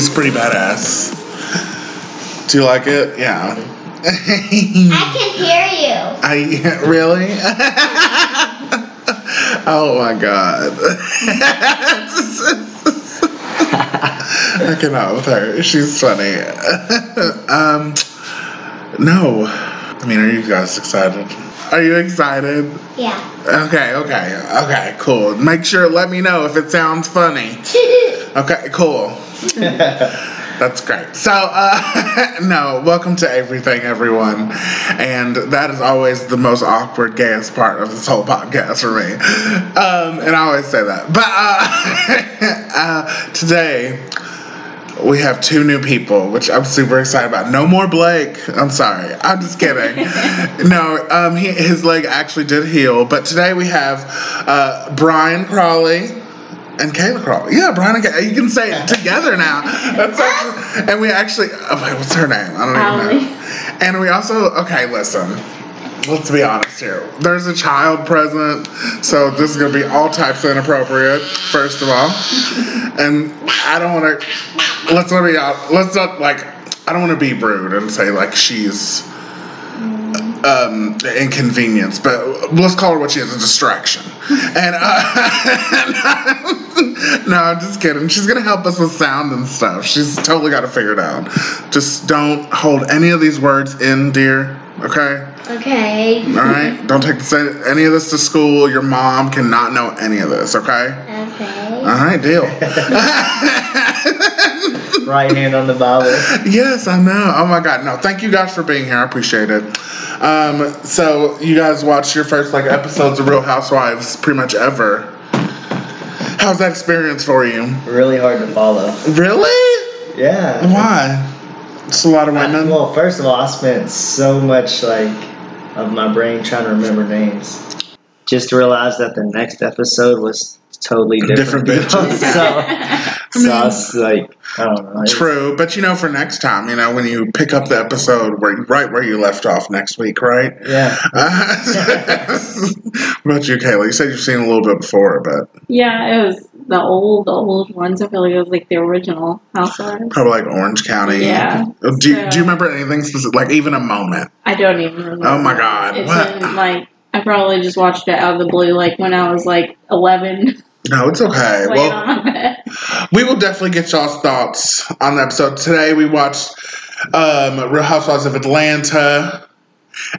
He's pretty badass. Do you like it? Yeah. I can hear you. I really? oh my god. I cannot with her. She's funny. um, no. I mean, are you guys excited? Are you excited? Yeah. Okay, okay, okay, cool. Make sure, let me know if it sounds funny. Okay, cool. That's great. So, uh, no, welcome to everything, everyone. And that is always the most awkward, gayest part of this whole podcast for me. Um, and I always say that. But uh, uh, today, we have two new people, which I'm super excited about. No more Blake. I'm sorry. I'm just kidding. no, um, he, his leg actually did heal. But today we have uh, Brian Crawley and Kayla Crawley. Yeah, Brian and Kayla. You can say it together now. Actually, and we actually. Oh wait, what's her name? I don't even know. And we also. Okay, listen. Let's be honest here. There's a child present, so this is gonna be all types of inappropriate. First of all, and I don't want to. Let's not be. out- Let's not like. I don't want to be rude and say like she's um, inconvenience, but let's call her what she is a distraction. And uh, no, I'm just kidding. She's gonna help us with sound and stuff. She's totally got to figure it out. Just don't hold any of these words in, dear. Okay. okay. All right. don't take this, any of this to school. Your mom cannot know any of this. Okay. Okay. All right. Deal. right hand on the Bible. Yes, I know. Oh my god, no! Thank you guys for being here. I appreciate it. Um, so you guys watched your first like episodes of Real Housewives pretty much ever. How's that experience for you? Really hard to follow. Really? Yeah. Why? It's a lot of I- well, first of all, I spent so much like of my brain trying to remember names, just to realize that the next episode was totally different. Different bitches. so, so I was like, I don't know. True, but you know, for next time, you know, when you pick up the episode where right where you left off next week, right? Yeah. Uh, what about you, Kayla? You said you've seen a little bit before, but Yeah, it was the old, the old ones. I feel like it was like the original Housewives. probably like Orange County. Yeah. Do, do you remember anything specific, like even a moment? I don't even remember. Oh my God, It's what? been like I probably just watched it out of the blue, like when I was like eleven, No, it's okay. Well, we will definitely get y'all's thoughts on the episode. Today we watched um, Real Housewives of Atlanta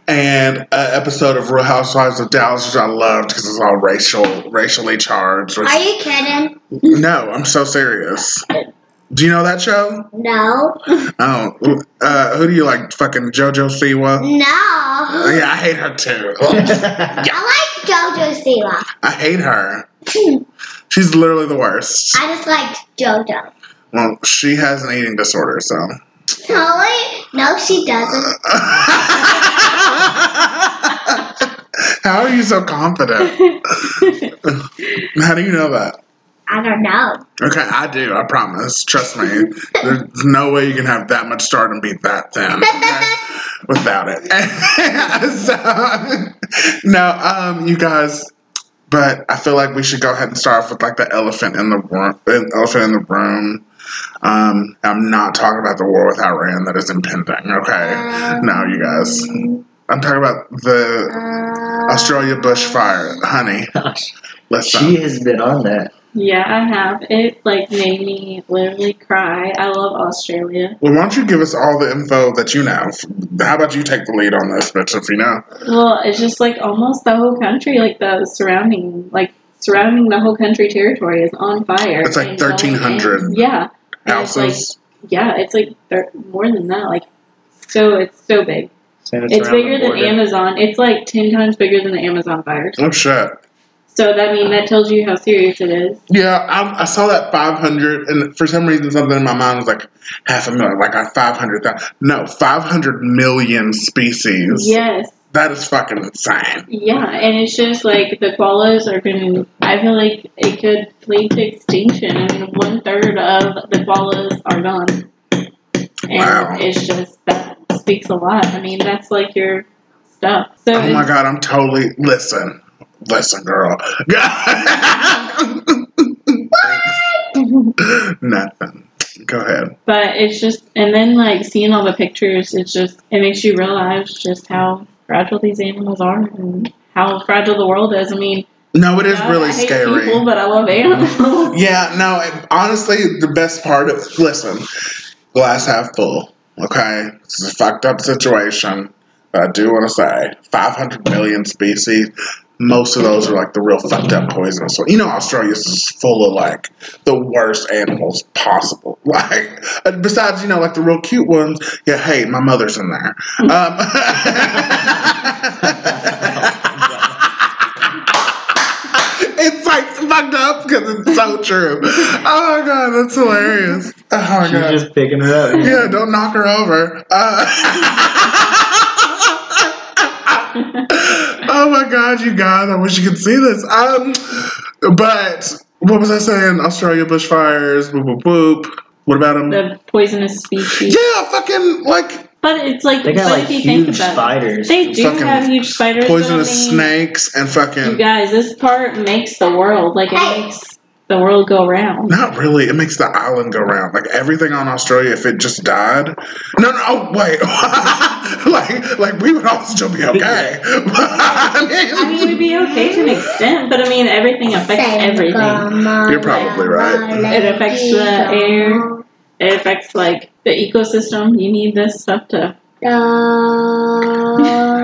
and an episode of Real Housewives of Dallas, which I loved because it's all racial, racially charged. Are you kidding? no, I'm so serious. Do you know that show? No. Oh, uh, who do you like? Fucking JoJo Siwa? No. Yeah, I hate her too. I like JoJo Siwa. I hate her. She's literally the worst. I just like JoJo. Well, she has an eating disorder, so. Really? No, she doesn't. How are you so confident? How do you know that? I don't know. Okay, I do. I promise. Trust me. There's no way you can have that much start and be that thin okay? without it. so, no, um, you guys. But I feel like we should go ahead and start off with like the elephant in the room. Elephant in the room. Um, I'm not talking about the war with Iran that is impending. Okay, Um, no, you guys. I'm talking about the Uh, Australia bushfire, honey. Gosh, Listen. she has been on that. Yeah, I have. It like made me literally cry. I love Australia. Well, why don't you give us all the info that you know? How about you take the lead on this, bitch, if you know? Well, it's just like almost the whole country, like the surrounding, like surrounding the whole country territory is on fire. It's like 1,300. Yeah. And it's like Houses. yeah, it's like thir- more than that. Like so, it's so big. Saying It's bigger than. Amazon. It's like ten times bigger than the Amazon fires. Oh, shit. So that mean that tells you how serious it is. Yeah, I, I saw that 500, and for some reason, something in my mind was like half a million, like I 500,000. No, 500 million species. Yes. That is fucking insane. Yeah, and it's just like the koalas are going to. I feel like it could lead to extinction. I mean, one third of the koalas are gone, and Wow. it's just that speaks a lot. I mean, that's like your stuff. So Oh my god, I'm totally. Listen. Listen, girl. Nothing. Go ahead. But it's just, and then like seeing all the pictures, it's just, it makes you realize just how fragile these animals are and how fragile the world is. I mean, No, it is really I scary. People, but I love animals. Yeah, no, it- honestly, the best part of listen, glass half full. Okay, this is a fucked up situation. But I do want to say, 500 million species. Most of those are like the real fucked up poisonous. So you know, Australia's is full of like the worst animals possible. Like besides, you know, like the real cute ones. Yeah, hey, my mother's in there. Um, it's like fucked up because it's so true. Oh my god, that's hilarious. Oh my She's god. just picking her up. Yeah, don't knock her over. Uh, oh my god, you guys! I wish you could see this. Um, but what was I saying? Australia bushfires. Boop boop boop. What about them? the poisonous species. Yeah, fucking like But it's like, They got but like if think huge about spiders. it, they do Fucking have huge spiders. but I poisonous mean, snakes and fucking. You fucking. guys, this part makes the world like it makes the world go round. Not really. It makes the island go round. Like everything on Australia, if it just died. No, no. Oh, wait. like, like we would all still be okay. I mean, I mean, we'd be okay to an extent, but I mean, everything affects everything. You're probably right. It affects the air. It affects like the ecosystem. You need this stuff to.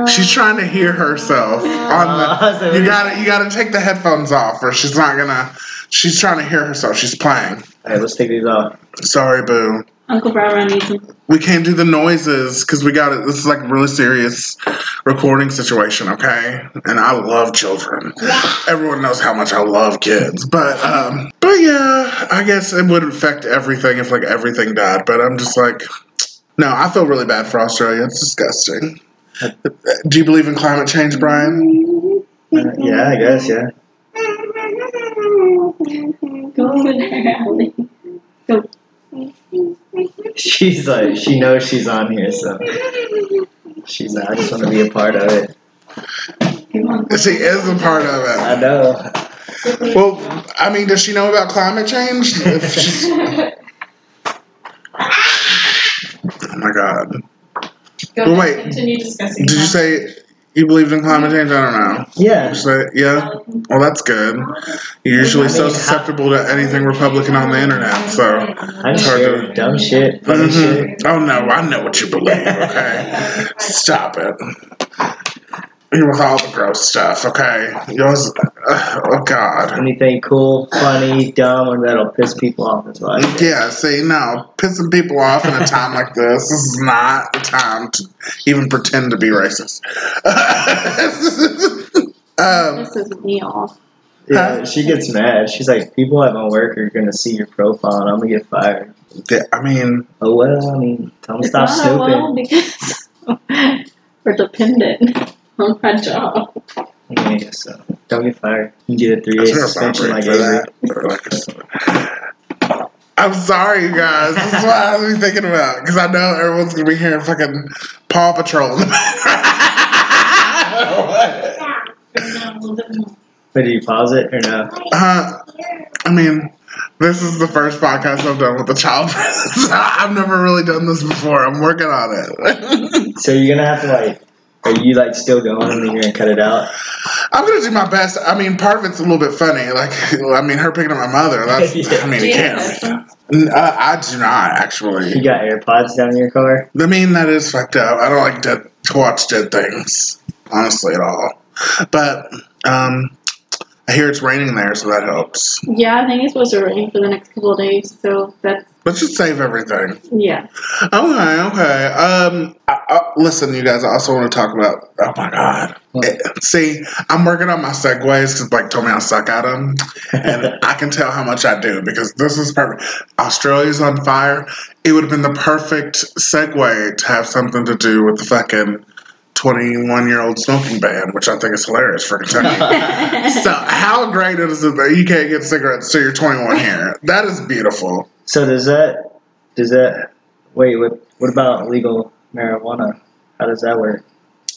She's trying to hear herself on the. You gotta, you gotta take the headphones off, or she's not gonna. She's trying to hear herself. She's playing. Alright, let's take these off. Sorry, boo. Uncle Brown needs them. We can't do the noises because we got it. This is like a really serious recording situation, okay? And I love children. Everyone knows how much I love kids, but um, but yeah, I guess it would affect everything if like everything died. But I'm just like, no, I feel really bad for Australia. It's disgusting. Do you believe in climate change, Brian? Uh, yeah, I guess, yeah. Go over there, Allie. Go. She's like, she knows she's on here, so she's like, I just want to be a part of it. She is a part of it. I know. Well, I mean, does she know about climate change? If she's- oh my god. Go Well, ahead, wait. Continue discussing. Did you say you believed in climate change? I don't know. Yeah. You say- yeah. Well, that's good. You're usually so I mean, how- susceptible to anything Republican on the internet, so. I'm It's hard sure to- dumb shit, funny mm-hmm. shit. Oh no, I know what you believe. Okay, stop it. You're with all the gross stuff. Okay, yours. Uh, oh God. Anything cool, funny, dumb, or that'll piss people off as well. Yeah, see, no, pissing people off in a time like this, this is not the time to even pretend to be racist. um, This is me off. Yeah, she gets mad. She's like, people at my work are gonna see your profile and I'm gonna get fired. yeah, I mean, Oh well, I mean, tell them stop not snooping. well because we're dependent on my job. Yeah, so don't get fired. You can get a three I day suspension like Avery. that. I'm sorry, you guys. This is what I was thinking about because I know everyone's gonna be hearing fucking Paw Patrol. in the background. But do you pause it or no? uh, I mean, this is the first podcast I've done with a child. I've never really done this before. I'm working on it. So you're gonna have to like, are you like still going and then you're gonna cut it out? I'm gonna do my best. I mean, part of it's a little bit funny. Like, I mean, her picking up my mother. That's. Yeah. I mean, Do you have can't. headphones? N- Uh, I do not actually. You got AirPods down in your car? I mean, that is fucked up. I don't like dead, to watch dead things, honestly, at all. But um, I hear it's raining there, so that helps. Yeah, I think it's supposed to rain for the next couple of days, so that's Let's just save everything. yeah. Okay, okay. Um, I, I, listen, you guys. I also want to talk about. Oh my god. What? Eh, see, I'm working on my segues because Blake told me I suck at them, and I can tell how much I do because this is perfect. Australia's on fire. It would have been the perfect segue to have something to do with the fucking 21 year old smoking ban, which I think is hilarious for Kentucky. so, how great is it that you can't get cigarettes till you're 21 here? That is beautiful. So does that does that wait? What what about legal marijuana? How does that work?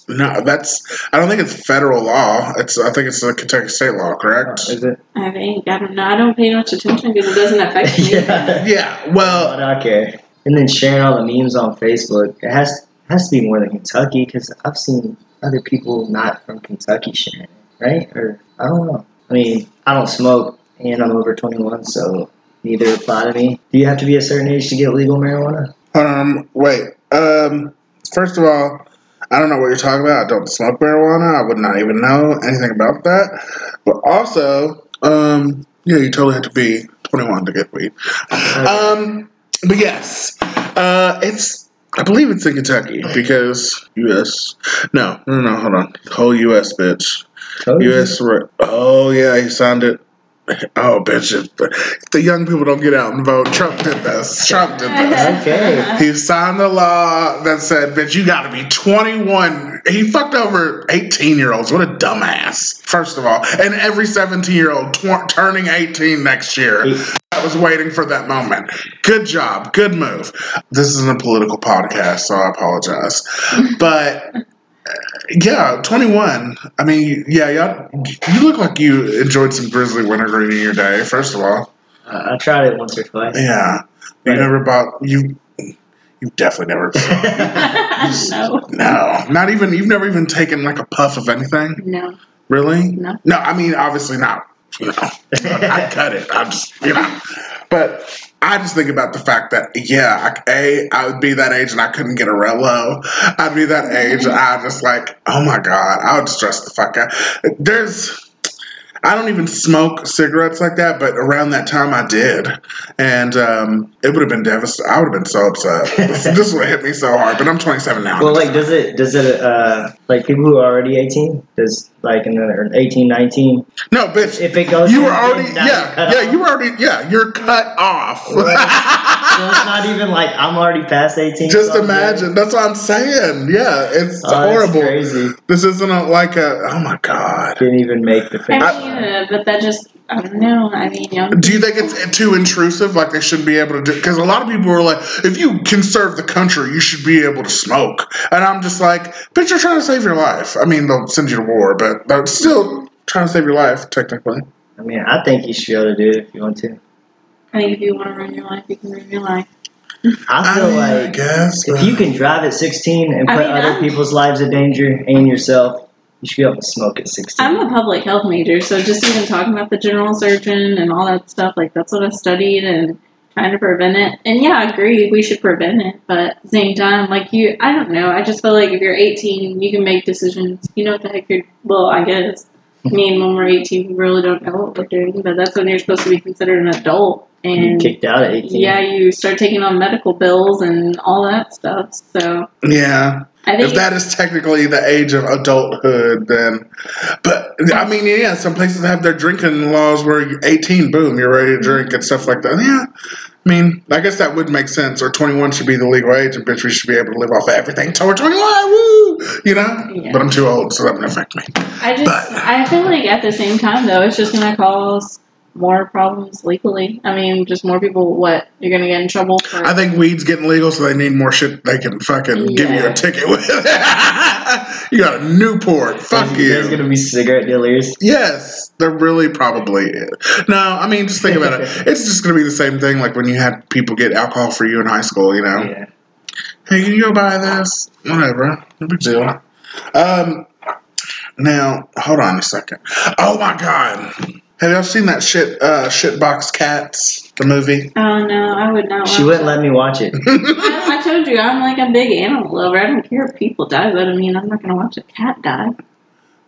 No, that's. I don't think it's federal law. It's. I think it's a Kentucky state law. Correct. Oh, is it? I think I don't know. I don't pay much attention because it doesn't affect me. yeah. Yeah. Well. But I care. And then sharing all the memes on Facebook. It has has to be more than Kentucky because I've seen other people not from Kentucky sharing it, right? Or I don't know. I mean, I don't smoke and I'm over 21, so neither apply to me. Do you have to be a certain age to get legal marijuana? Um. Wait. Um. First of all, I don't know what you're talking about. I don't smoke marijuana. I would not even know anything about that. But also, um. Yeah, you totally have to be 21 to get weed. Um. But yes, uh, it's. I believe it's in Kentucky because U.S. No, no, no. Hold on. Whole U.S. bitch. U.S. Re- oh yeah, he signed it. Oh, bitch! If the, if the young people don't get out and vote, Trump did this. Trump did this. Okay. He signed the law that said, "Bitch, you got to be 21." He fucked over 18 year olds. What a dumbass! First of all, and every 17 year old tw- turning 18 next year. I was waiting for that moment. Good job. Good move. This isn't a political podcast, so I apologize. But yeah, 21. I mean, yeah, y'all, you look like you enjoyed some grizzly wintergreen in your day, first of all. Uh, I tried it once or twice. Yeah. You Right. never bought, you, you definitely never. no, no, not even, you've never even taken like a puff of anything? no, Really? no. No, I mean, obviously not. You know, I cut it. I'm just, you know, but I just think about the fact that yeah, I, a I would be that age and I couldn't get a Relo. I'd be that age and I just like, oh my god, I would stress the fuck out. There's. I don't even smoke cigarettes like that, but around that time I did, and um, it would have been devastating. I would have been so upset. this, this would have hit me so hard. But I'm 27 now. Well, like, does it, does it, uh, like people who are already 18, does, like, in the 18, 19, no, bitch. if it goes You were already, now yeah, yeah, off? you were already, yeah, you're cut off. So it's not even like I'm already past 18. Just so I'm imagine. That's what I'm saying. Yeah, it's. Oh, that's horrible. crazy. This isn't a, like a. Oh my god. Didn't even make the I face. mean, uh, but that just I don't know. I mean, young Do you think it's too intrusive? Like they should be able to do? Because a lot of people are like, if you can serve the country, you should be able to smoke. And I'm just like, but you're trying to save your life. I mean, they'll send you to war, but they're still trying to save your life, technically. I mean, I think you should be able to do it if you want to. I think if you want to ruin your life, you can ruin your life. I feel I like guess. if you can drive at 16 and I put mean, other I'm- people's lives in danger and yourself, you should be able to smoke at 16. I'm a public health major, so just even talking about the general surgeon and all that stuff, like that's what I studied and trying to prevent it. And yeah, I agree, we should prevent it, but at the same time, like you, I don't know. I just feel like if you're 18, you can make decisions. You know what the heck you're, well, I guess. I mean, when we're 18, we really don't know what we're doing, but that's when you're supposed to be considered an adult. you And kicked out at 18. yeah, you start taking on medical bills and all that stuff. So Yeah. I think If that is technically the age of adulthood, then. But, I mean, yeah, some places have their drinking laws where 18, boom, you're ready to mm-hmm. drink and stuff like that. Yeah. I mean, I guess that would make sense. Or 21 should be the legal age, and bitch, we should be able to live off of everything until we're 21, woo! You know? Yeah. But I'm too old, so that wouldn't affect me. I just But- I feel like at the same time though, it's just gonna cause more problems legally. I mean, just more people. What you're gonna get in trouble for? I think weed's getting legal, so they need more shit they can fucking give you a ticket with. you got a Newport. Fuck There's, you. there's going to be cigarette dealers. Yes, there really probably is. No, I mean, just think about it. It's just going to be the same thing like when you had people get alcohol for you in high school, you know? Yeah. Hey, can you go buy this? Whatever. No big deal. Um, now, hold on a second. Oh my god. Have y'all seen that shit, uh, Shitbox Cats, the movie? oh no, I would not. She wouldn't that. let me watch it. I, I told you I'm like a big animal lover. I don't care if people die, but I mean I'm not gonna watch a cat die.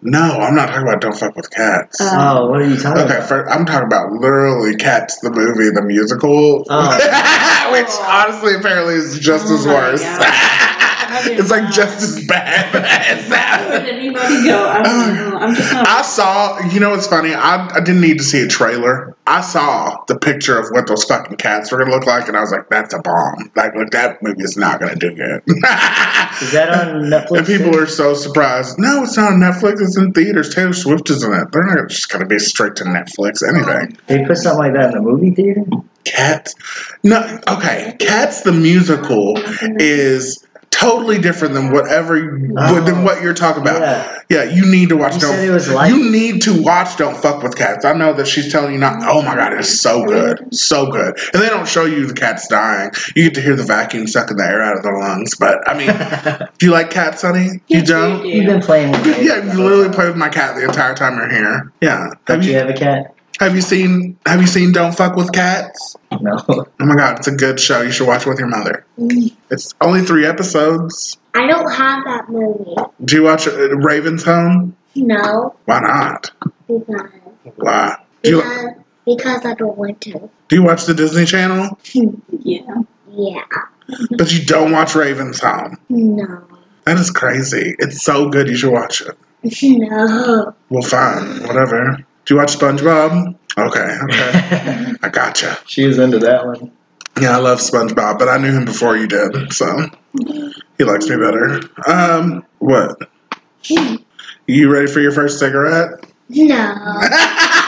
no, I'm not talking about Don't Fuck with Cats. Uh, Oh, what are you talking Okay, about? first, I'm talking about literally Cats, the movie, the musical, Oh. which honestly apparently is just Oh as my worse. God. I did it's like not. just as bad as that. anybody go? I don't. I'm just not. I saw, you know what's funny? I, I didn't need to see a trailer. I saw the picture of what those fucking cats were going to look like, and I was like, that's a bomb. Like, look, that movie is not going to do good. Is that on Netflix? and people are so surprised. No, it's not on Netflix. It's in theaters. Taylor Swift is in it. They're not just going to be straight to Netflix. Anything. They put something like that in the movie theater? Cats? No, okay. Cats the musical oh, is totally different than whatever Oh. than what you're talking about. Yeah. Yeah, you need to watch. You don't said it was like you need to watch Don't Fuck with Cats. I know that she's telling you not. Oh my god, it's so good, so good. And they don't show you the cats dying. You get to hear the vacuum sucking the air out of their lungs. But I mean, do you like cats, honey? You Yes, don't? You've been playing with me. Yeah, you literally play with my cat the entire time you're here. Yeah. Have Don't you you have a cat? Have you seen Have you seen Don't Fuck with Cats? No. Oh my god, it's a good show. You should watch it with your mother. It's only three episodes. I don't have that movie. Do you watch uh, Raven's Home? No, Why not? because Why? Do you, because, because I don't want to. do you watch the Disney Channel? Yeah. Yeah. But you don't watch Raven's Home. No. That is crazy. It's so good. You should watch it. No. Well, fine. Whatever. Do you watch SpongeBob? Okay. Okay. I gotcha. she was into that one. Yeah, I love SpongeBob, but I knew him before you did, so he likes me better. Um, what? You ready for your first cigarette? No.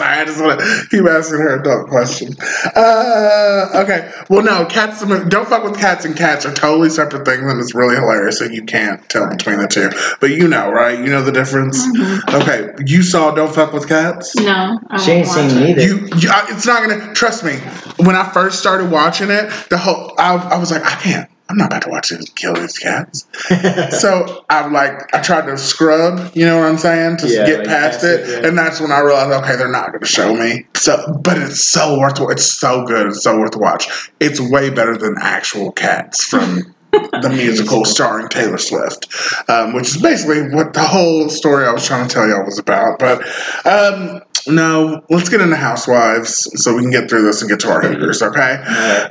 I'm sorry, I just want to keep asking her adult questions. Uh, okay. Well, no, cats. Don't fuck with cats and cats are totally separate things, and it's really hilarious, and you can't tell between the two. But you know, right? You know the difference. Mhm. Okay, you saw Don't Fuck with Cats. No, I She ain't seen watch it. either. You, you I, it's not gonna trust me. When I first started watching it, the whole I, I was like, I can't. I'm not about to watch these kill these cats. So I'm like, I tried to scrub, you know what I'm saying, to Yeah, get like past past it, it, yeah. and that's when I realized, okay, they're not going to show me. So, but it's so worth. It's so good. It's so worth watch. It's way better than actual cats from the musical starring Taylor Swift, um, which is basically what the whole story I was trying to tell y'all was about. But um, no, let's get into Housewives so we can get through this and get to our Hooters, okay?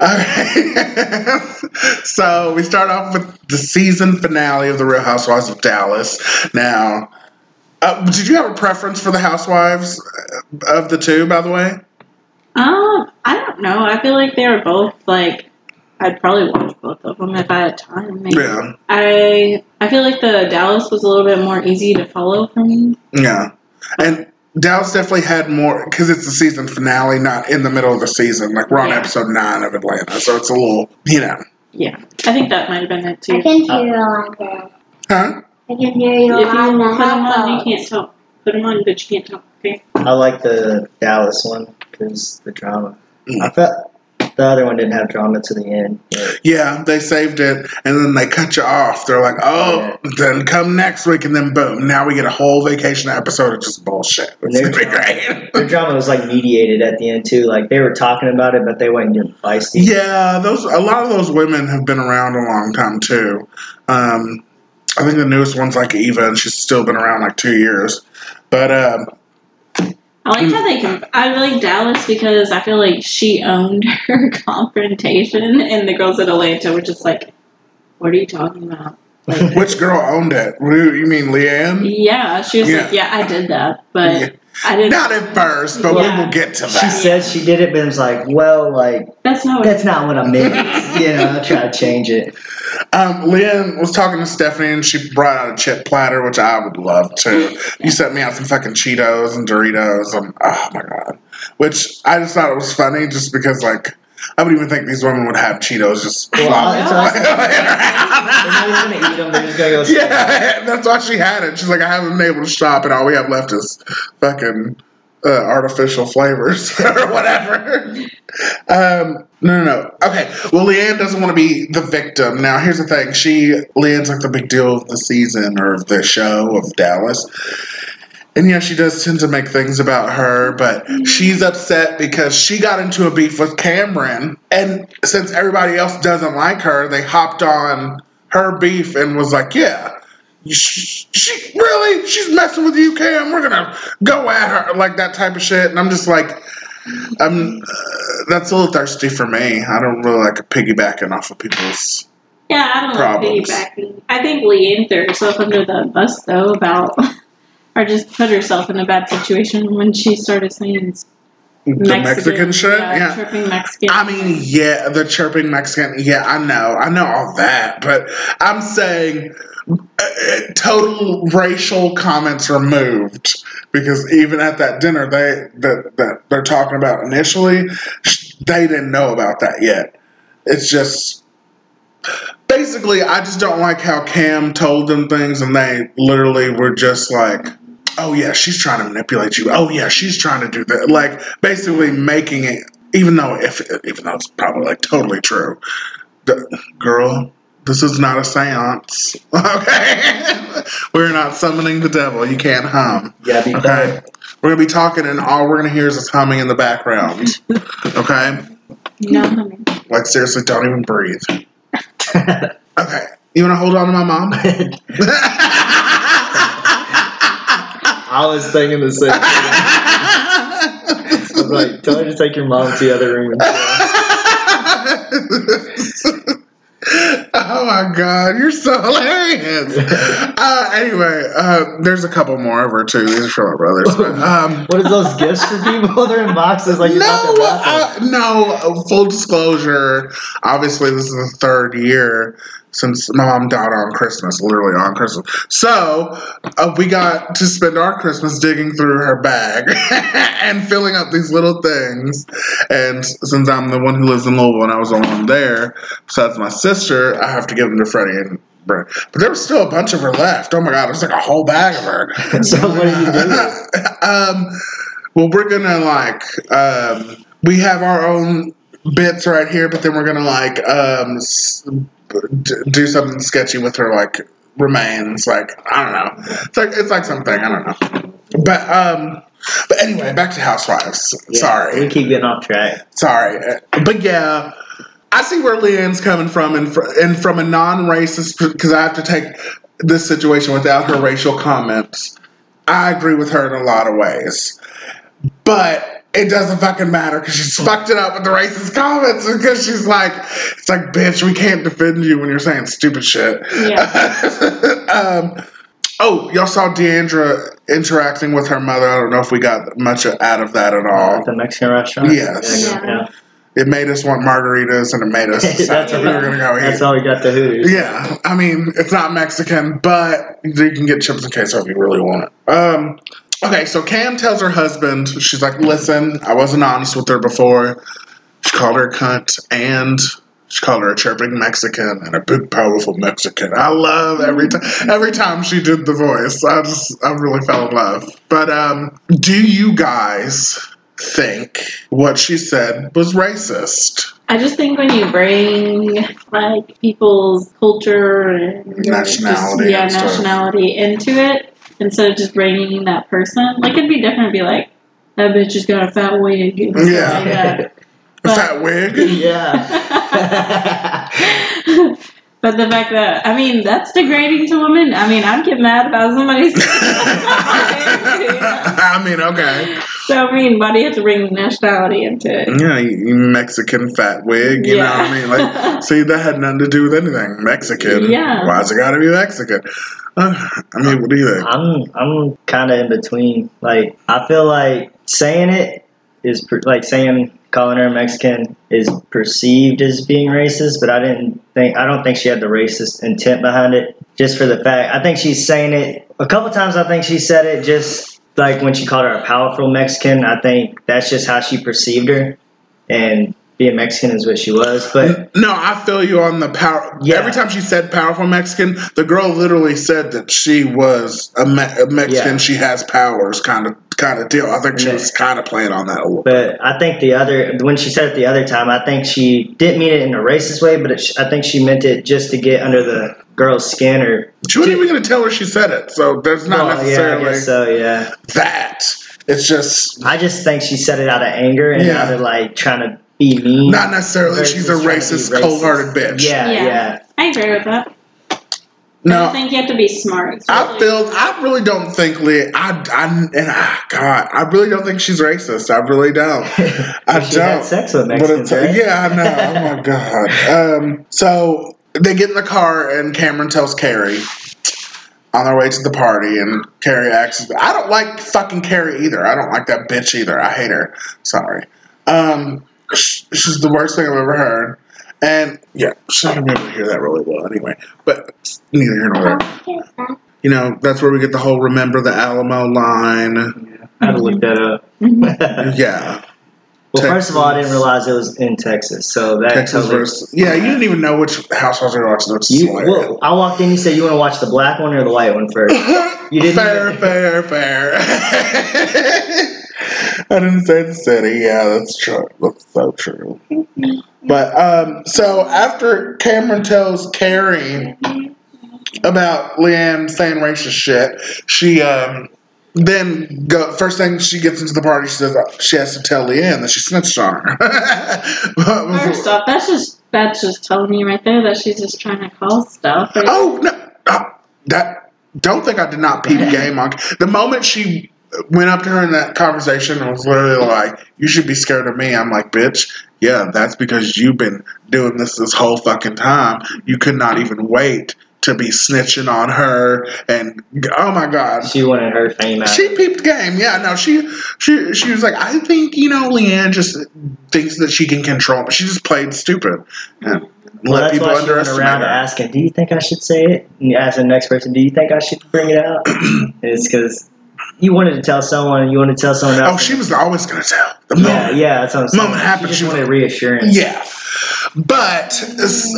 Okay. so we start off with the season finale of the Real Housewives of Dallas. Now, uh, did you have a preference for the Housewives uh, of the two? By the way, Um, I don't know. I feel like they were both like. I'd probably watch both of them if I had time. Maybe. yeah, I I feel like the Dallas was a little bit more easy to follow for me. yeah, and. Dallas definitely had more because it's the season finale, not in the middle of the season. Like we're on Yeah. episode nine of Atlanta, so it's a little, you know, Yeah, I think that might have been it too. I too. can hear you on the. huh? I can hear you If you on put them on, you can't talk. Put them on, but you can't talk. Okay. I like the Dallas one because the drama. Mm. I felt the other one didn't have drama to the end. but Yeah, they saved it, and then they cut you off. They're like, "Oh, then come next week," and then boom, now we get a whole vacation episode of just bullshit. It's gonna be great. Their drama was like mediated at the end too. Like they were talking about it, but they weren't getting feisty. yeah, those a lot of those women have been around a long time too. Um, I think the newest one's like Eva, and she's still been around like two years. But um, I like how they. Comp- I like Dallas because I feel like she owned her confrontation, and the girls at Atlanta were just like, "What are you talking about?" Like, which girl owned it? Who- You mean LeeAnne? yeah, she was Yeah. like, "Yeah, I did that, but. I didn't." Not at first, but Yeah. we will get to that. She that. said she did it, but it was like, well, like That's not what. that's not what I meant. you know, I try to change it. Um, LeeAnne was talking to Stephanie and she brought out a chip platter, which I would love to. You sent me out some fucking Cheetos and Doritos. And, oh my god! Which I just thought it was funny, just because like I would even think these women would have Cheetos just. Well, flopping that's what I around. They're not even gonna eat them. They're just gonna go. Yeah, that's why she had it. She's like, I haven't been able to shop, and all we have left is fucking uh, artificial flavors or whatever. Um, no, no, no. Okay. Well, LeeAnne doesn't want to be the victim. Now, here's the thing. She, LeeAnne's like the big deal of the season or of the show of Dallas. And yeah, she does tend to make things about her, but she's upset because she got into a beef with Kameron. And since everybody else doesn't like her, they hopped on her beef and was like, yeah, she, she really, she's messing with you, Cam. We're going to go at her, like that type of shit. And I'm just like, I'm, uh, that's a little thirsty for me. I don't really like piggybacking off of people's. yeah, I don't problems. like piggybacking. I think LeeAnne threw herself under the bus though about, or just put herself in a bad situation when she started saying The Mexican, Mexican shit? yeah, yeah. tripping Mexican. I mean, yeah, the chirping Mexican. Yeah, I know, I know all that, but I'm saying uh, total racial comments removed because even at that dinner they that that they're talking about initially, they didn't know about that yet. It's just basically, I just don't like how Cam told them things, and they literally were just like, "Oh yeah, she's trying to manipulate you. Oh yeah, she's trying to do that." Like basically making it, even though if even though it's probably like totally true. The, girl, this is not a séance. Okay, we're not summoning the devil. You can't hum. Yeah, be Okay, we're gonna be talking, and all we're gonna hear is us humming in the background. Okay, No, honey. like seriously, don't even breathe. Okay, you wanna hold on to my mom? I was thinking the same thing. I was like, tell her to take your mom to the other room oh my god, you're so hilarious. Uh, anyway, uh, there's a couple more over too. These are from my brothers. But, um, What is those gifts for people? They're in boxes like no, about to wrap uh, no. Full disclosure. Obviously, this is the third year since my mom died on Christmas, literally on Christmas. So uh, we got to spend our Christmas digging through her bag and filling up these little things. And since I'm the one who lives in Louisville and I was the only one there, besides my sister, I have to give them to Freddie and. Brett. But there was still a bunch of her left. Oh my god, it was like a whole bag of her. So what do you do? um, well, we're gonna like um, we have our own bits right here, but then we're gonna like um, do something sketchy with her like remains. Like I don't know. It's like it's like something I don't know. But um, but anyway, back to housewives. Yeah, Sorry, We keep getting off track. sorry, Uh, but yeah. I see where LeeAnne's coming from, and, fr- and from a non-racist, because I have to take this situation without her racial comments. I agree with her in a lot of ways, but it doesn't fucking matter because she's fucked it up with the racist comments because she's like, it's like, bitch, we can't defend you when you're saying stupid shit. um, oh, y'all saw D'Andra interacting with her mother. I don't know if we got much out of that at all. At the Mexican restaurant? Yes. Yeah. yeah. It made us want margaritas and it made us decide That's that we were gonna go eat. That's how we got the Hooters. Yeah, I mean it's not Mexican, but you can get chips and queso if you really want it. Um, okay, so Cam tells her husband, she's like, "Listen, I wasn't honest with her before. She called her a cunt, and she called her a chirping Mexican and a big, powerful Mexican. I love every time. Every time she did the voice, I just, I really fell in love. But um, do you guys think what she said was racist? I just think when you bring like people's culture and just- Nationality yeah, and stuff. nationality into it instead of just bringing that person, like it'd be different. to Be like that bitch has got a fat wig. and stuff Yeah. like that. A But- fat wig? yeah. but the fact that I mean that's degrading to women. I mean I'd get mad about somebody. I mean, okay. So I mean, why do you have to bring nationality into it? Yeah, you you Mexican fat wig, you know what I mean? Like, see, that had nothing to do with anything. Mexican. Yeah. Why's it gotta be Mexican? Uh, I mean, what do you think? I'm I'm kind of in between. Like I feel like saying it is per, like saying calling her Mexican is perceived as being racist, but I didn't think I don't think she had the racist intent behind it. Just for the fact, I think she's saying it a couple times. I think she said it just like when she called her a powerful Mexican. I think that's just how she perceived her, and being Mexican is what she was. But No, I feel you on the power. Yeah. Every time she said powerful Mexican, the girl literally said that she was a, Me- a Mexican. Yeah. She has powers, kind of, kind of deal. I think she Yeah. was kind of playing on that a little. But I think the other when she said it the other time, I think she didn't mean it in a racist way, but it, I think she meant it just to get under the girl's scanner. or. She wasn't even going to tell her she said it, so there's not Well, necessarily Yeah, I guess so. Yeah, that. It's just I just think she said it out of anger and Yeah. out of like trying to be mean. not necessarily she's a trying to be racist, racist. cold-hearted bitch. Yeah, Yeah. yeah. I agree with that. I No, don't think you have to be smart. I feel I really don't think Leah. I I and ah, God, I really don't think she's racist. I really don't. I she don't. had sex with Mexicans, it's, right? yeah, I know. Oh my God. Um, so they get in the car and Kameron tells Kary on their way to the party, and Kary asks, "I don't like fucking Kary either. I don't like that bitch either. I hate her. Sorry. Um, she's the worst thing I've ever heard." And yeah, she's not gonna be able to hear that really well anyway. But neither here nor there. You know, that's where we get the whole remember the Alamo line. I had to look that up. Yeah. Well, first of all, I didn't realize it was in Texas, so that Texas totally. versus. Yeah, you didn't even know which households you were watching. You, well, I walked in. You said you want to watch the black one or the white one first. You didn't fair, even- fair, fair. I didn't say the city. Yeah, that's true. That's so true. But um, so after Kameron tells Kary about LeeAnne saying racist shit, she um then go first thing she gets into the party. She says she has to tell LeeAnne that she snitched on her. First off, that's just that's just telling you right there that she's just trying to cause stuff. Like, Oh no! Uh, that don't think I did not peep game on the moment she went up to her in that conversation and was literally like, "You should be scared of me." I'm like, "Bitch, yeah, that's because you've been doing this this whole fucking time. You could not even wait to be snitching on her." And oh my god, She wanted her fame out. she peeped game. Yeah, no, she she she was like, I think you know, LeeAnne just thinks that she can control me. She just played stupid and well, let people why she went underestimate around her. asking, "Do you think I should say it?" And ask the next person, "Do you think I should bring it out?" It's because you wanted to tell someone, you wanted to tell someone oh, else. Oh, she was always gonna tell. The Yeah, moment. yeah, that's what I'm saying. Moment happened, She just she wanted reassurance. Yeah. But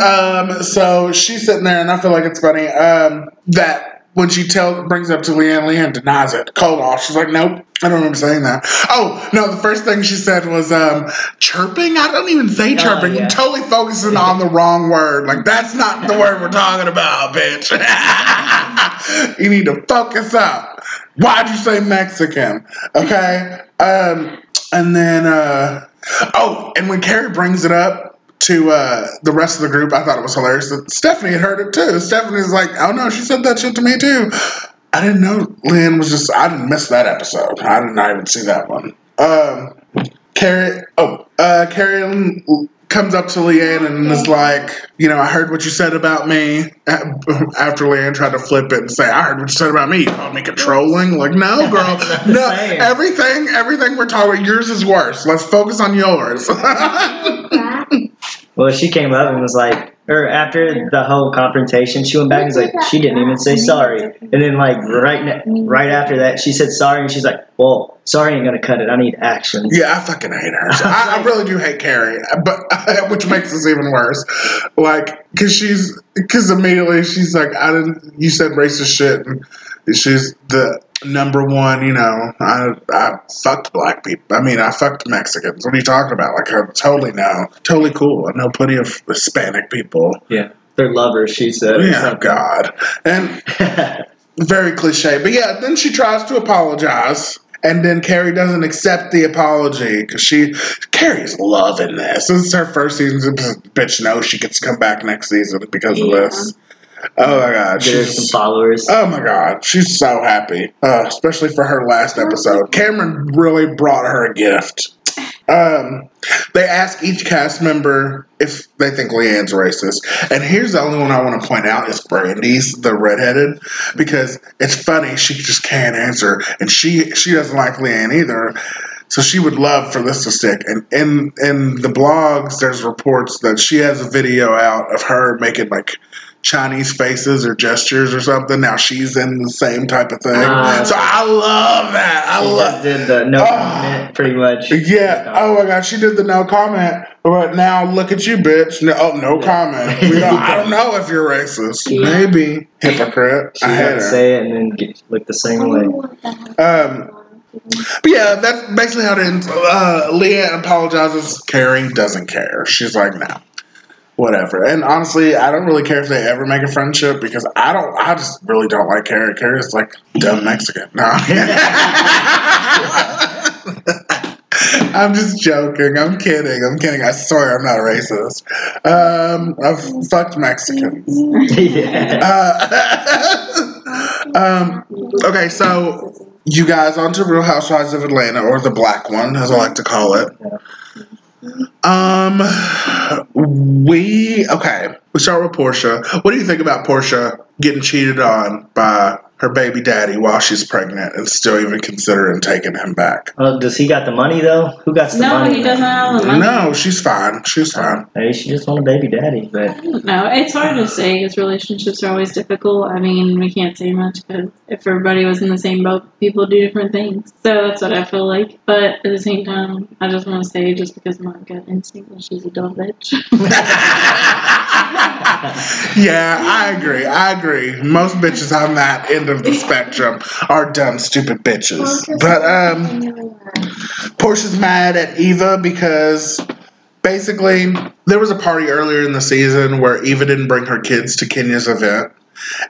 um, so she's sitting there, and I feel like it's funny um, that when she tells brings it up to LeeAnne, LeeAnne denies it cold off. She's like, "Nope, I don't remember saying that." Oh no, the first thing she said was um, chirping. I don't even say Oh, chirping. yeah. Totally focusing on the wrong word. Like that's not the word we're talking about, bitch. you need to focus up. Why'd you say Mexican? Okay. Um, and then, uh, oh, and when Kary brings it up to uh, the rest of the group, I thought it was hilarious that Stephanie had heard it too. Stephanie's like, oh no, she said that shit to me too. I didn't know Lynn was just, I didn't miss that episode. I did not even see that one. Um, Kary, oh, uh, Kary comes up to LeeAnne and is like, you know, I heard what you said about me. After LeeAnne tried to flip it and say, I heard what you said about me. You called me controlling. Like, no, girl, no. Everything, everything we're talking about, yours is worse. Let's focus on yours. Well, she came up and was like, or after the whole confrontation, she went back and was like, she didn't even say sorry. And then, like, right ne- right after that, she said sorry, and she's like, well, sorry ain't gonna cut it. I need action. Yeah, I fucking hate her. I, I really do hate Kary, but which makes this even worse. Like, cause she's, cause immediately she's like, I didn't. You said racist shit, and she's the number one. You know, I I fucked black people. I mean, I fucked Mexicans. What are you talking about? Like, I totally know, totally cool. I know plenty of Hispanic people. Yeah. They're lovers, she said. Yeah, God, and very cliche. But yeah, then she tries to apologize. And then Kary doesn't accept the apology because she Kary's loving this. This is her first season. Bitch knows she gets to come back next season because of this. Oh my god, Get her some followers. oh my god, she's so happy. Uh, especially for her last episode. Kameron really brought her a gift. Um, they ask each cast member if they think LeeAnne's racist, and here's the only one I want to point out is Brandi's, the redheaded, because it's funny she just can't answer, and she she doesn't like LeeAnne either. So she would love for this to stick. And in in the blogs, there's reports that she has a video out of her making like Chinese faces or gestures or something. Now she's in the same type of thing. Ah. so I love that. I She love. just did the no Oh. comment, pretty much. Yeah. Oh my God, she did the no comment, but now look at you, bitch. No, oh, no comment. We don't, I don't know if you're racist. Yeah. Maybe hypocrite. She I had to say it and then get, look the same way. Um, but yeah, that's basically how it ends. Uh, Leah apologizes. Kary doesn't care. She's like, no, whatever. And honestly, I don't really care if they ever make a friendship because I don't. I just really don't like Kary. Kary's like dumb Mexican. No. I'm just joking. I'm kidding. I'm kidding. I swear I'm not a racist. Um, I've fucked Mexicans. yeah. Uh, um, okay, so you guys on to Real Housewives of Atlanta, or the black one, as I like to call it. Um, we okay. We start with Porsha. What do you think about Porsha getting cheated on by her baby daddy while she's pregnant and still even considering taking him back. Oh, does he got the money though? Who got the No, money? he doesn't have the money. No, she's fine. She's fine. Maybe she just want a baby daddy, but no. It's hard to say because relationships are always difficult. I mean, we can't say much because if everybody was in the same boat, people do different things. So that's what I feel like. But at the same time, I just want to say, just because my gut instinct is she's a dumb bitch. yeah, I agree. I agree. Most bitches on that end of the spectrum are dumb, stupid bitches. But um, Porsha's mad at Eva because basically there was a party earlier in the season where Eva didn't bring her kids to Kenya's event,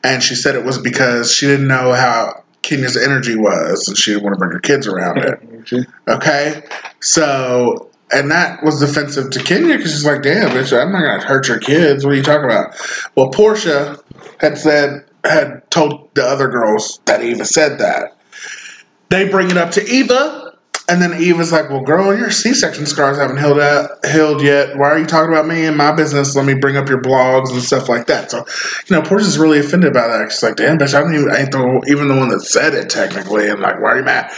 and she said it was because she didn't know how Kenya's energy was, and she didn't want to bring her kids around it. Okay, so. And that was offensive to Kenya because she's like, damn, bitch, I'm not to hurt your kids. What are you talking about? Well, Porsha had said, had told the other girls that Eva said that. They bring it up to Eva, and then Eva's like, well, girl, your C-section scars haven't healed, out, healed yet. Why are you talking about me and my business? Let me bring up your blogs and stuff like that. So, you know, Porsha's really offended by that. She's like, damn, bitch, I even, I ain't the, even the one that said it technically. And like, why are you mad?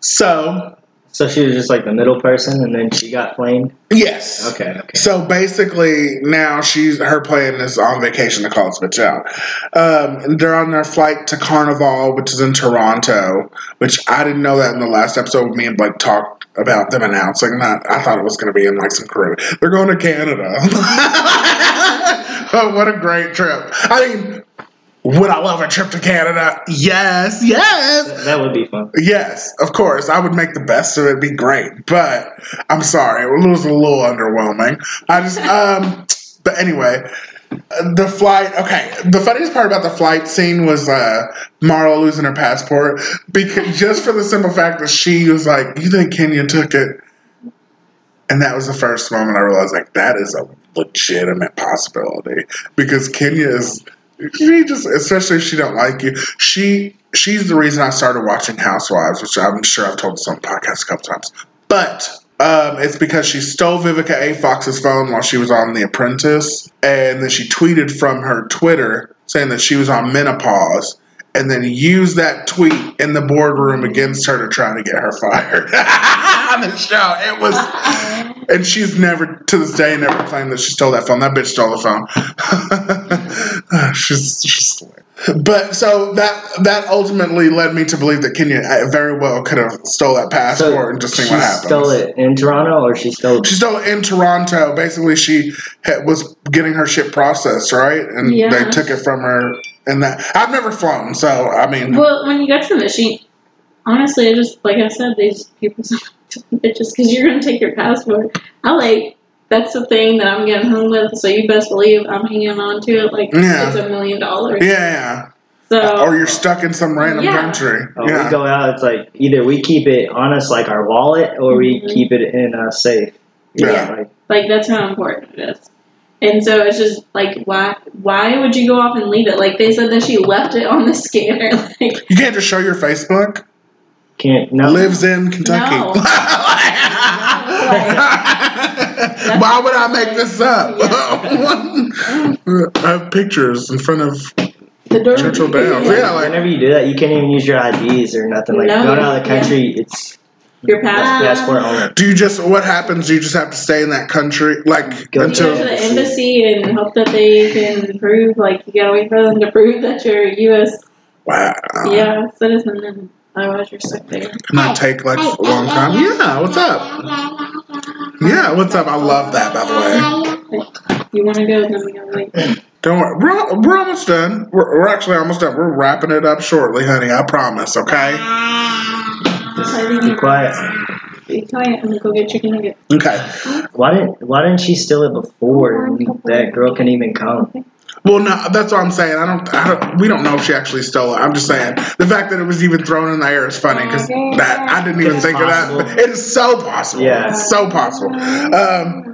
So, so she was just like the middle person, and then she got flamed. yes. Okay, okay. So basically, now she's her plan is on vacation to call this bitch out. Um, they're on their flight to Carnival, which is in Toronto. Which I didn't know that in the last episode. Me and Blake talked about them announcing that. I thought it was going to be in like some crew. They're going to Canada. oh, what a great trip! I mean, would I love a trip to Canada? Yes, yes. That, would be fun. Yes, of course. I would make the best of it. It'd be great. But I'm sorry, it was a little underwhelming. I just um but anyway, the flight okay, the funniest part about the flight scene was uh Marlo losing her passport because just for the simple fact that she was like, You think Kenya took it? And that was the first moment I realized like that is a legitimate possibility. Because Kenya is she just especially if she don't like you she she's the reason i started watching housewives which i'm sure i've told this on podcast a couple times but um, it's because she stole Vivica A. Fox's phone while she was on The Apprentice, and then she tweeted from her Twitter saying that she was on menopause, and then use that tweet in the boardroom against her to try to get her fired on the show. It was, and she's never to this day never claimed that she stole that phone. That bitch stole the phone. she's she's. But so that that ultimately led me to believe that Kenya uh, very well could have stole that passport and just seen she what happens. stole it in Toronto, or she stole. She stole it in Toronto. Basically, she had, was getting her shit processed, right? And Yeah. they took it from her. And that I've never flown, so I mean, well, when you go to the machine, honestly, I just like I said, these people are bitches because you're gonna take your passport. I like that's the thing that I'm getting home with. So you best believe I'm hanging on to it like Yeah. it's a million dollars. yeah, So. Or you're stuck in some random Yeah. country. Oh, yeah. We go out. It's like either we keep it on us like our wallet, or we Mhm. keep it in a safe. Yeah. like, Like that's how important it is. And so it's just like why why would you go off and leave it? Like they said that she left it on the scanner. Like You can't just show your Facebook. can't no. Lives in Kentucky. No. Why would I make this up? I have pictures in front of the door. Churchill Downs. Yeah, like Whenever you do that, you can't even use your IDs or nothing. Like No, going out of the yeah. country, it's Your that's passport. passport only. Do you just what happens? Do you just have to stay in that country, like Go until? to the embassy and hope that they can prove, like, you gotta wait for them to prove that you're a U.S. Wow. yeah, citizen, and otherwise you're stuck there. Can that take like a long time? Yeah. What's up? Yeah. What's up? I love that. By the way. You wanna go, then we gotta wait. Don't worry. We're, we're almost done. We're, we're actually almost done. We're wrapping it up shortly, honey. I promise. Okay. Just be quiet. Be quiet, I'm gonna go get chicken nuggets. Okay. Why didn't Why didn't she steal it before that girl can even come? Well, no, that's what I'm saying. I don't, I don't. We don't know if she actually stole it. I'm just saying the fact that it was even thrown in the air is funny because that I didn't even think possible. of that. It is so possible. Yeah. It's so possible. Um,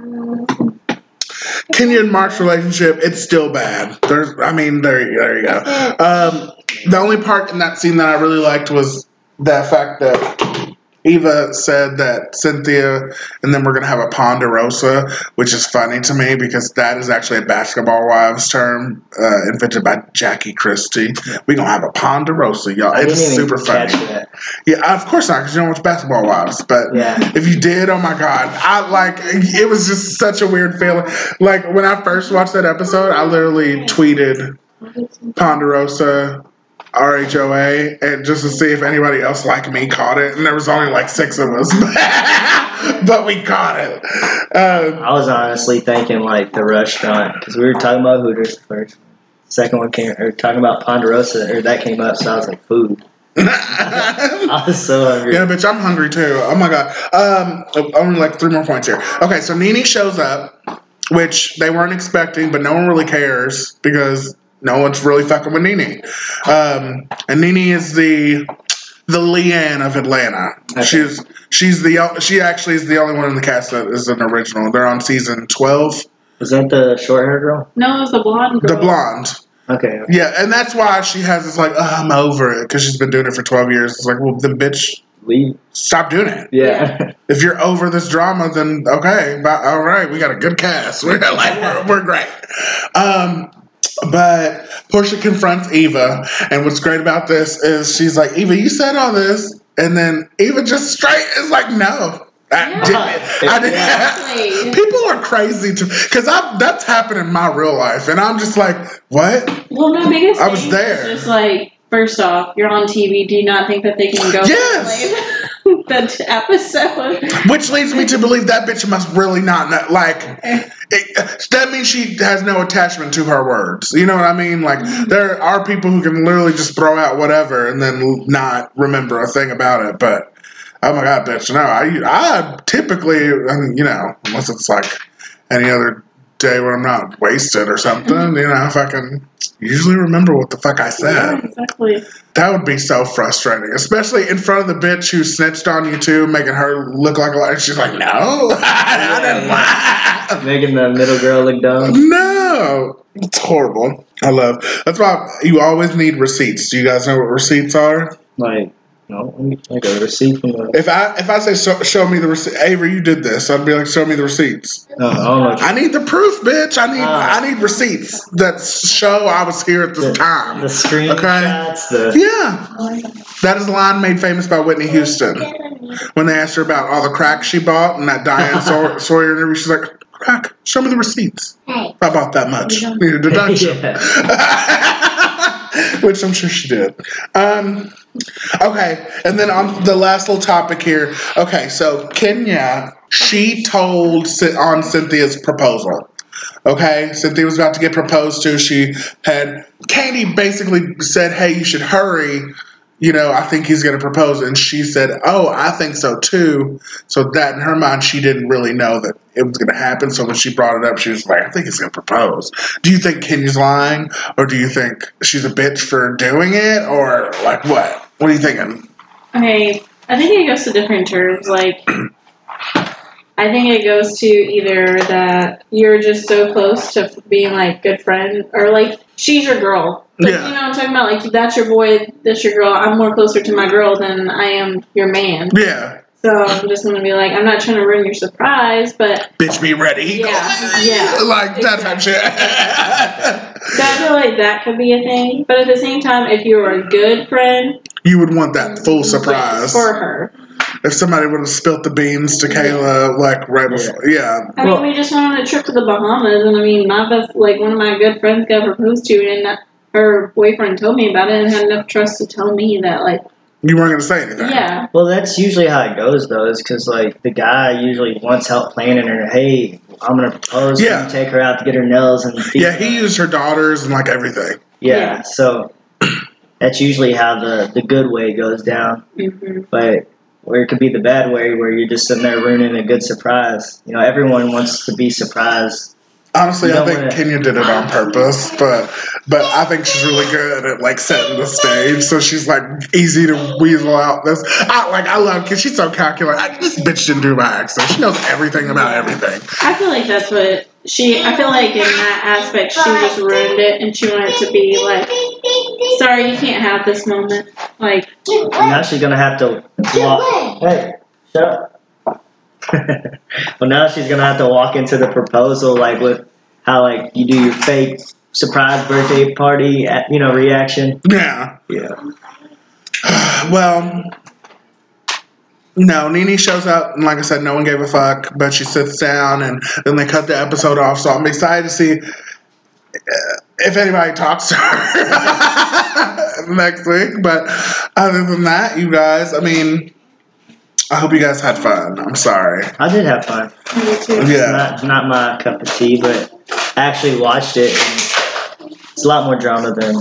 Kenya and Mark's relationship, it's still bad. There's, I mean, there, there you go. Um, the only part in that scene that I really liked was the fact that Eva said that Cynthia and then we're gonna have a Ponderosa, which is funny to me because that is actually a basketball wives term uh, invented by Jackie Christie. We're gonna have a Ponderosa, y'all. I It's super funny. Yeah, of course not, because you don't watch basketball wives. But Yeah. if you did, oh my god, I like it was just such a weird feeling. Like when I first watched that episode, I literally tweeted Ponderosa. RHOA and just to see if anybody else like me caught it, and there was only like six of us, but we caught it. Uh, I was honestly thinking like the restaurant because we were talking about Hooters first. Second one came or talking about Ponderosa or that came up, so I was like food. I was so hungry. Yeah, bitch, I'm hungry too. Oh my god. Um, only like three more points here. Okay, so Nene shows up, which they weren't expecting, but no one really cares because no one's really fucking with Nene. Um, and Nene is the the LeeAnne of Atlanta. Okay. She's she's the o- she actually is the only one in the cast that is an original. They're on season twelve. Was that the short hair girl? No, it was the blonde girl. The blonde. Okay. Yeah, and that's why she has this like, oh, I'm over it because she's been doing it for twelve years. It's like, well, then bitch, Leave. stop doing it. Yeah. if you're over this drama, then okay, but all right, we got a good cast. We're like we're, we're great. Um, but Porsha confronts Eva, and what's great about this is she's like, Eva, you said all this, and then Eva just straight is like, no. I Yeah. didn't. I didn't. Exactly. People are crazy to because that's happened in my real life, and I'm just like, what? Well, my biggest I was there. is just like, first off, you're on TV. Do you not think that they can go Yes. the episode? Which leads me to believe that bitch must really not know. Like, it, that means she has no attachment to her words. You know what I mean? Like, mm-hmm. there are people who can literally just throw out whatever and then not remember a thing about it. But oh my god, bitch, no. I I typically, I mean, you know, unless it's like any other day when I'm not wasted or something, you know, if I can usually remember what the fuck I Yeah, said. exactly. That would be so frustrating, especially in front of the bitch who snitched on you too, making her look like a liar. She's like, no, I didn't lie. Making the middle girl look dumb. No, it's horrible. I love. That's why you always need receipts. Do you guys know what receipts are? Like, no, I need like a receipt from the. If I if I say show, show me the receipt, Avery, you did this. I'd be like, show me the receipts. No, I. I need the proof, bitch. I need Ah. I need receipts that show I was here at this The, time. the screenshots, the Yeah, that is a line made famous by Whitney Houston. when they asked her about all the crack she bought and that Diane Saw- Sawyer interview, she's like, "Crack, show me the receipts. Hey. I bought that much. Need a deduction." Which I'm sure she did. Um, okay, and then on the last little topic here. Okay, so Kenya, she told on Cynthia's proposal. Okay, Cynthia was about to get proposed to. She had Kandi basically said, "Hey, you should hurry." You know, I think he's going to propose, and she said, "Oh, I think so too." So that in her mind, she didn't really know that it was going to happen. So when she brought it up, she was like, "I think he's going to propose." Do you think Kenya's lying, or do you think she's a bitch for doing it, or like what? What are you thinking? Okay, I think it goes to different terms. Like, I think it goes to either that you're just so close to being like good friend, or like she's your girl. Like, Yeah. You know what I'm talking about? Like that's your boy, that's your girl. I'm more closer to my girl than I am your man. Yeah, So I'm just gonna be like, I'm not trying to ruin your surprise, but bitch, be ready. Yeah, yeah, like that type shit. so I feel like that could be a thing. But at the same time, if you're a good friend, you would want that mm, full surprise. for her. if somebody would have spilt the beans to Kayla like right before. Yeah. I Well- mean, we just went on a trip to the Bahamas, and I mean, my best, like one of my good friends got proposed to, and her boyfriend told me about it, and had enough trust to tell me that, like, You weren't going to say anything. yeah, Well, that's usually how it goes, though, is because like the guy usually wants help planning her. Hey, I'm gonna propose. Yeah. Yeah. Take her out to get her nails and feet Yeah, he used her daughters and like everything. Yeah, Yeah. so that's usually how the the good way goes down. hmm But or it could be the bad way where you're just sitting there ruining a good surprise. You know, everyone wants to be surprised. Honestly, You I think Kenya did it on purpose, but but I think she's really good at like setting the stage. So she's like easy to weasel out this. I like I love because she's so calculated. I, this bitch didn't do my accent. She knows everything about everything. I feel like that's what she. I feel like in that aspect, she just ruined it, and she wanted to be like, "Sorry, you can't have this moment." Like, Now she's gonna have to walk. Hey, shut up. well, now she's gonna have to walk into the proposal like with how like you do your fake surprise birthday party, you know, reaction. Yeah. Yeah. Well, no, Nene shows up, and like I said, no one gave a fuck, but she sits down, and then they cut the episode off. So I'm excited to see uh, if anybody talks to her next week. But other than that, you guys, I mean, I hope you guys had fun. I'm sorry. I did have fun. me too. Yeah. Not not my cup of tea, but I actually watched it. And it's a lot more drama than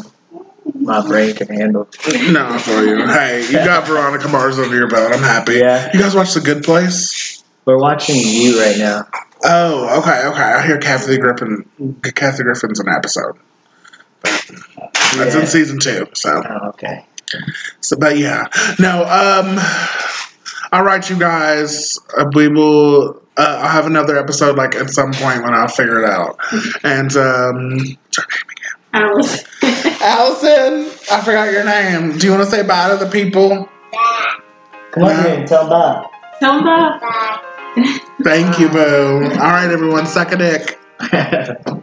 my brain can handle. No, for you. Hey, you got Veronica Mars under your belt. I'm happy. Yeah. You guys watch The Good Place? We're watching you right now. Oh, okay, okay. I hear Kathy Griffin. Kathy Griffin's an episode. That's Yeah. in season two. So, Oh, okay. so, but yeah, no. Um, all right, you guys. Uh, we will. Uh, I'll have another episode like at some point when I'll figure it out. And um, what's her name again? Alice. Allison. I forgot your name. Do you want to say bye to the people? Come on here and tell Bob. Tell them Bye. Thank you, boo. All right, everyone. Suck a dick. Bye.